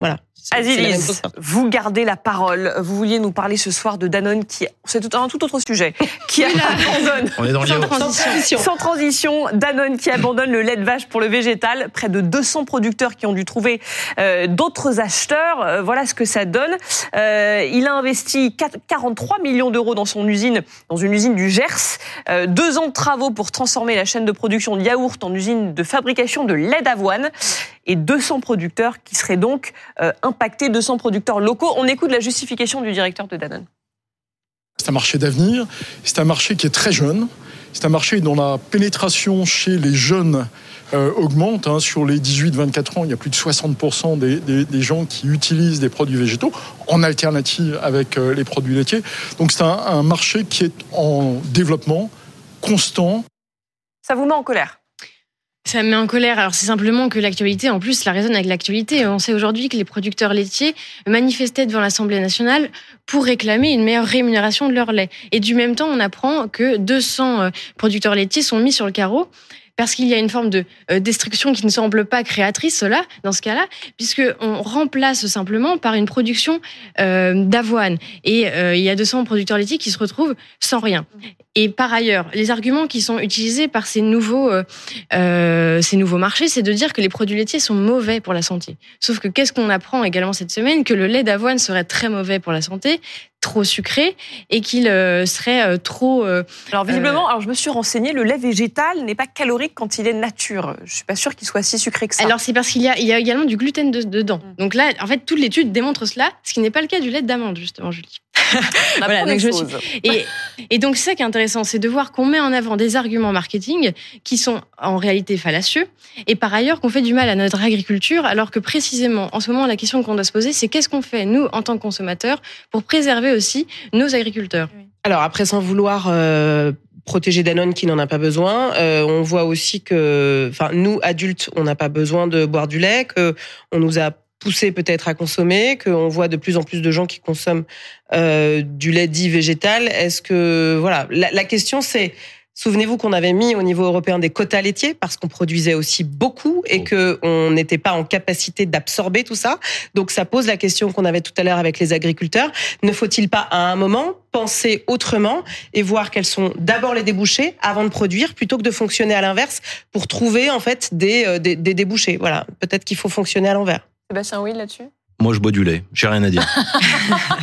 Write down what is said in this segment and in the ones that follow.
Voilà. Aziz, vous gardez la parole. Vous vouliez nous parler ce soir de Danone qui, c'est tout un tout autre sujet, qui abandonne. On est dans sans transition. Sans transition, Danone qui abandonne le lait de vache pour le végétal. Près de 200 producteurs qui ont dû trouver euh, d'autres acheteurs. Euh, voilà ce que ça donne. Euh, il a investi 43 millions d'euros dans son usine, dans une usine du Gers. Euh, deux ans de travaux pour transformer la chaîne de production de yaourt en usine de fabrication de lait d'avoine et 200 producteurs qui seraient donc euh, impactés, 200 producteurs locaux. On écoute la justification du directeur de Danone. C'est un marché d'avenir, c'est un marché qui est très jeune, c'est un marché dont la pénétration chez les jeunes euh, augmente. Hein. Sur les 18-24 ans, il y a plus de 60% des, des, des, gens qui utilisent des produits végétaux en alternative avec euh, les produits laitiers. Donc c'est un, un marché qui est en développement constant. Ça vous met en colère? Ça me met en colère. Alors c'est simplement que l'actualité, en plus, la résonne avec l'actualité. On sait aujourd'hui que les producteurs laitiers manifestaient devant l'Assemblée nationale pour réclamer une meilleure rémunération de leur lait. Et du même temps, on apprend que 200 euh, producteurs laitiers sont mis sur le carreau parce qu'il y a une forme de euh, destruction qui ne semble pas créatrice, cela, dans ce cas-là, puisque on remplace simplement par une production euh, d'avoine. Et euh, il y a 200 producteurs laitiers qui se retrouvent sans rien. Et par ailleurs, les arguments qui sont utilisés par ces nouveaux, ces nouveaux marchés, c'est de dire que les produits laitiers sont mauvais pour la santé. Sauf que qu'est-ce qu'on apprend également cette semaine? Que le lait d'avoine serait très mauvais pour la santé, trop sucré et qu'il euh, serait euh, trop. Euh, alors visiblement, alors je me suis renseigné, le lait végétal n'est pas calorique quand il est nature. Je suis pas sûre qu'il soit si sucré que ça. Alors c'est parce qu'il y a, il y a également du gluten dedans. Mm. Donc là, en fait, toute l'étude démontre cela, ce qui n'est pas le cas du lait d'amande justement, Julie. Voilà, donc je suis... et, et, donc c'est ça qui est intéressant, c'est de voir qu'on met en avant des arguments marketing qui sont en réalité fallacieux, et par ailleurs qu'on fait du mal à notre agriculture, alors que précisément en ce moment la question qu'on doit se poser, c'est qu'est-ce qu'on fait nous en tant que consommateurs pour préserver aussi nos agriculteurs? Alors après, sans vouloir euh, protéger Danone qui n'en a pas besoin. Euh, on voit aussi que, enfin, nous adultes, on n'a pas besoin de boire du lait, que on nous a poussé peut-être à consommer, qu'on voit de plus en plus de gens qui consomment euh, du lait dit végétal. Est-ce que voilà, la, la question c'est Souvenez-vous qu'on avait mis au niveau européen des quotas laitiers parce qu'on produisait aussi beaucoup et que on n'était pas en capacité d'absorber tout ça. Donc ça pose la question qu'on avait tout à l'heure avec les agriculteurs. Ne faut-il pas à un moment penser autrement et voir quels sont d'abord les débouchés avant de produire plutôt que de fonctionner à l'inverse pour trouver en fait des, euh, des, des débouchés? Voilà, peut-être qu'il faut fonctionner à l'envers. Sébastien, oui là-dessus? Moi, je bois du lait. J'ai rien à dire.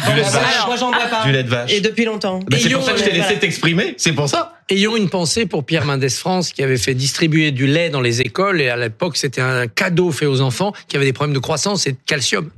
du lait de vache. Moi, j'en bois pas. Du lait de vache. Et depuis longtemps. Bah, c'est pour ça que je t'ai laissé t'exprimer. C'est pour ça. Ayons une pensée pour Pierre Mendès France qui avait fait distribuer du lait dans les écoles et à l'époque c'était un cadeau fait aux enfants qui avaient des problèmes de croissance et de calcium.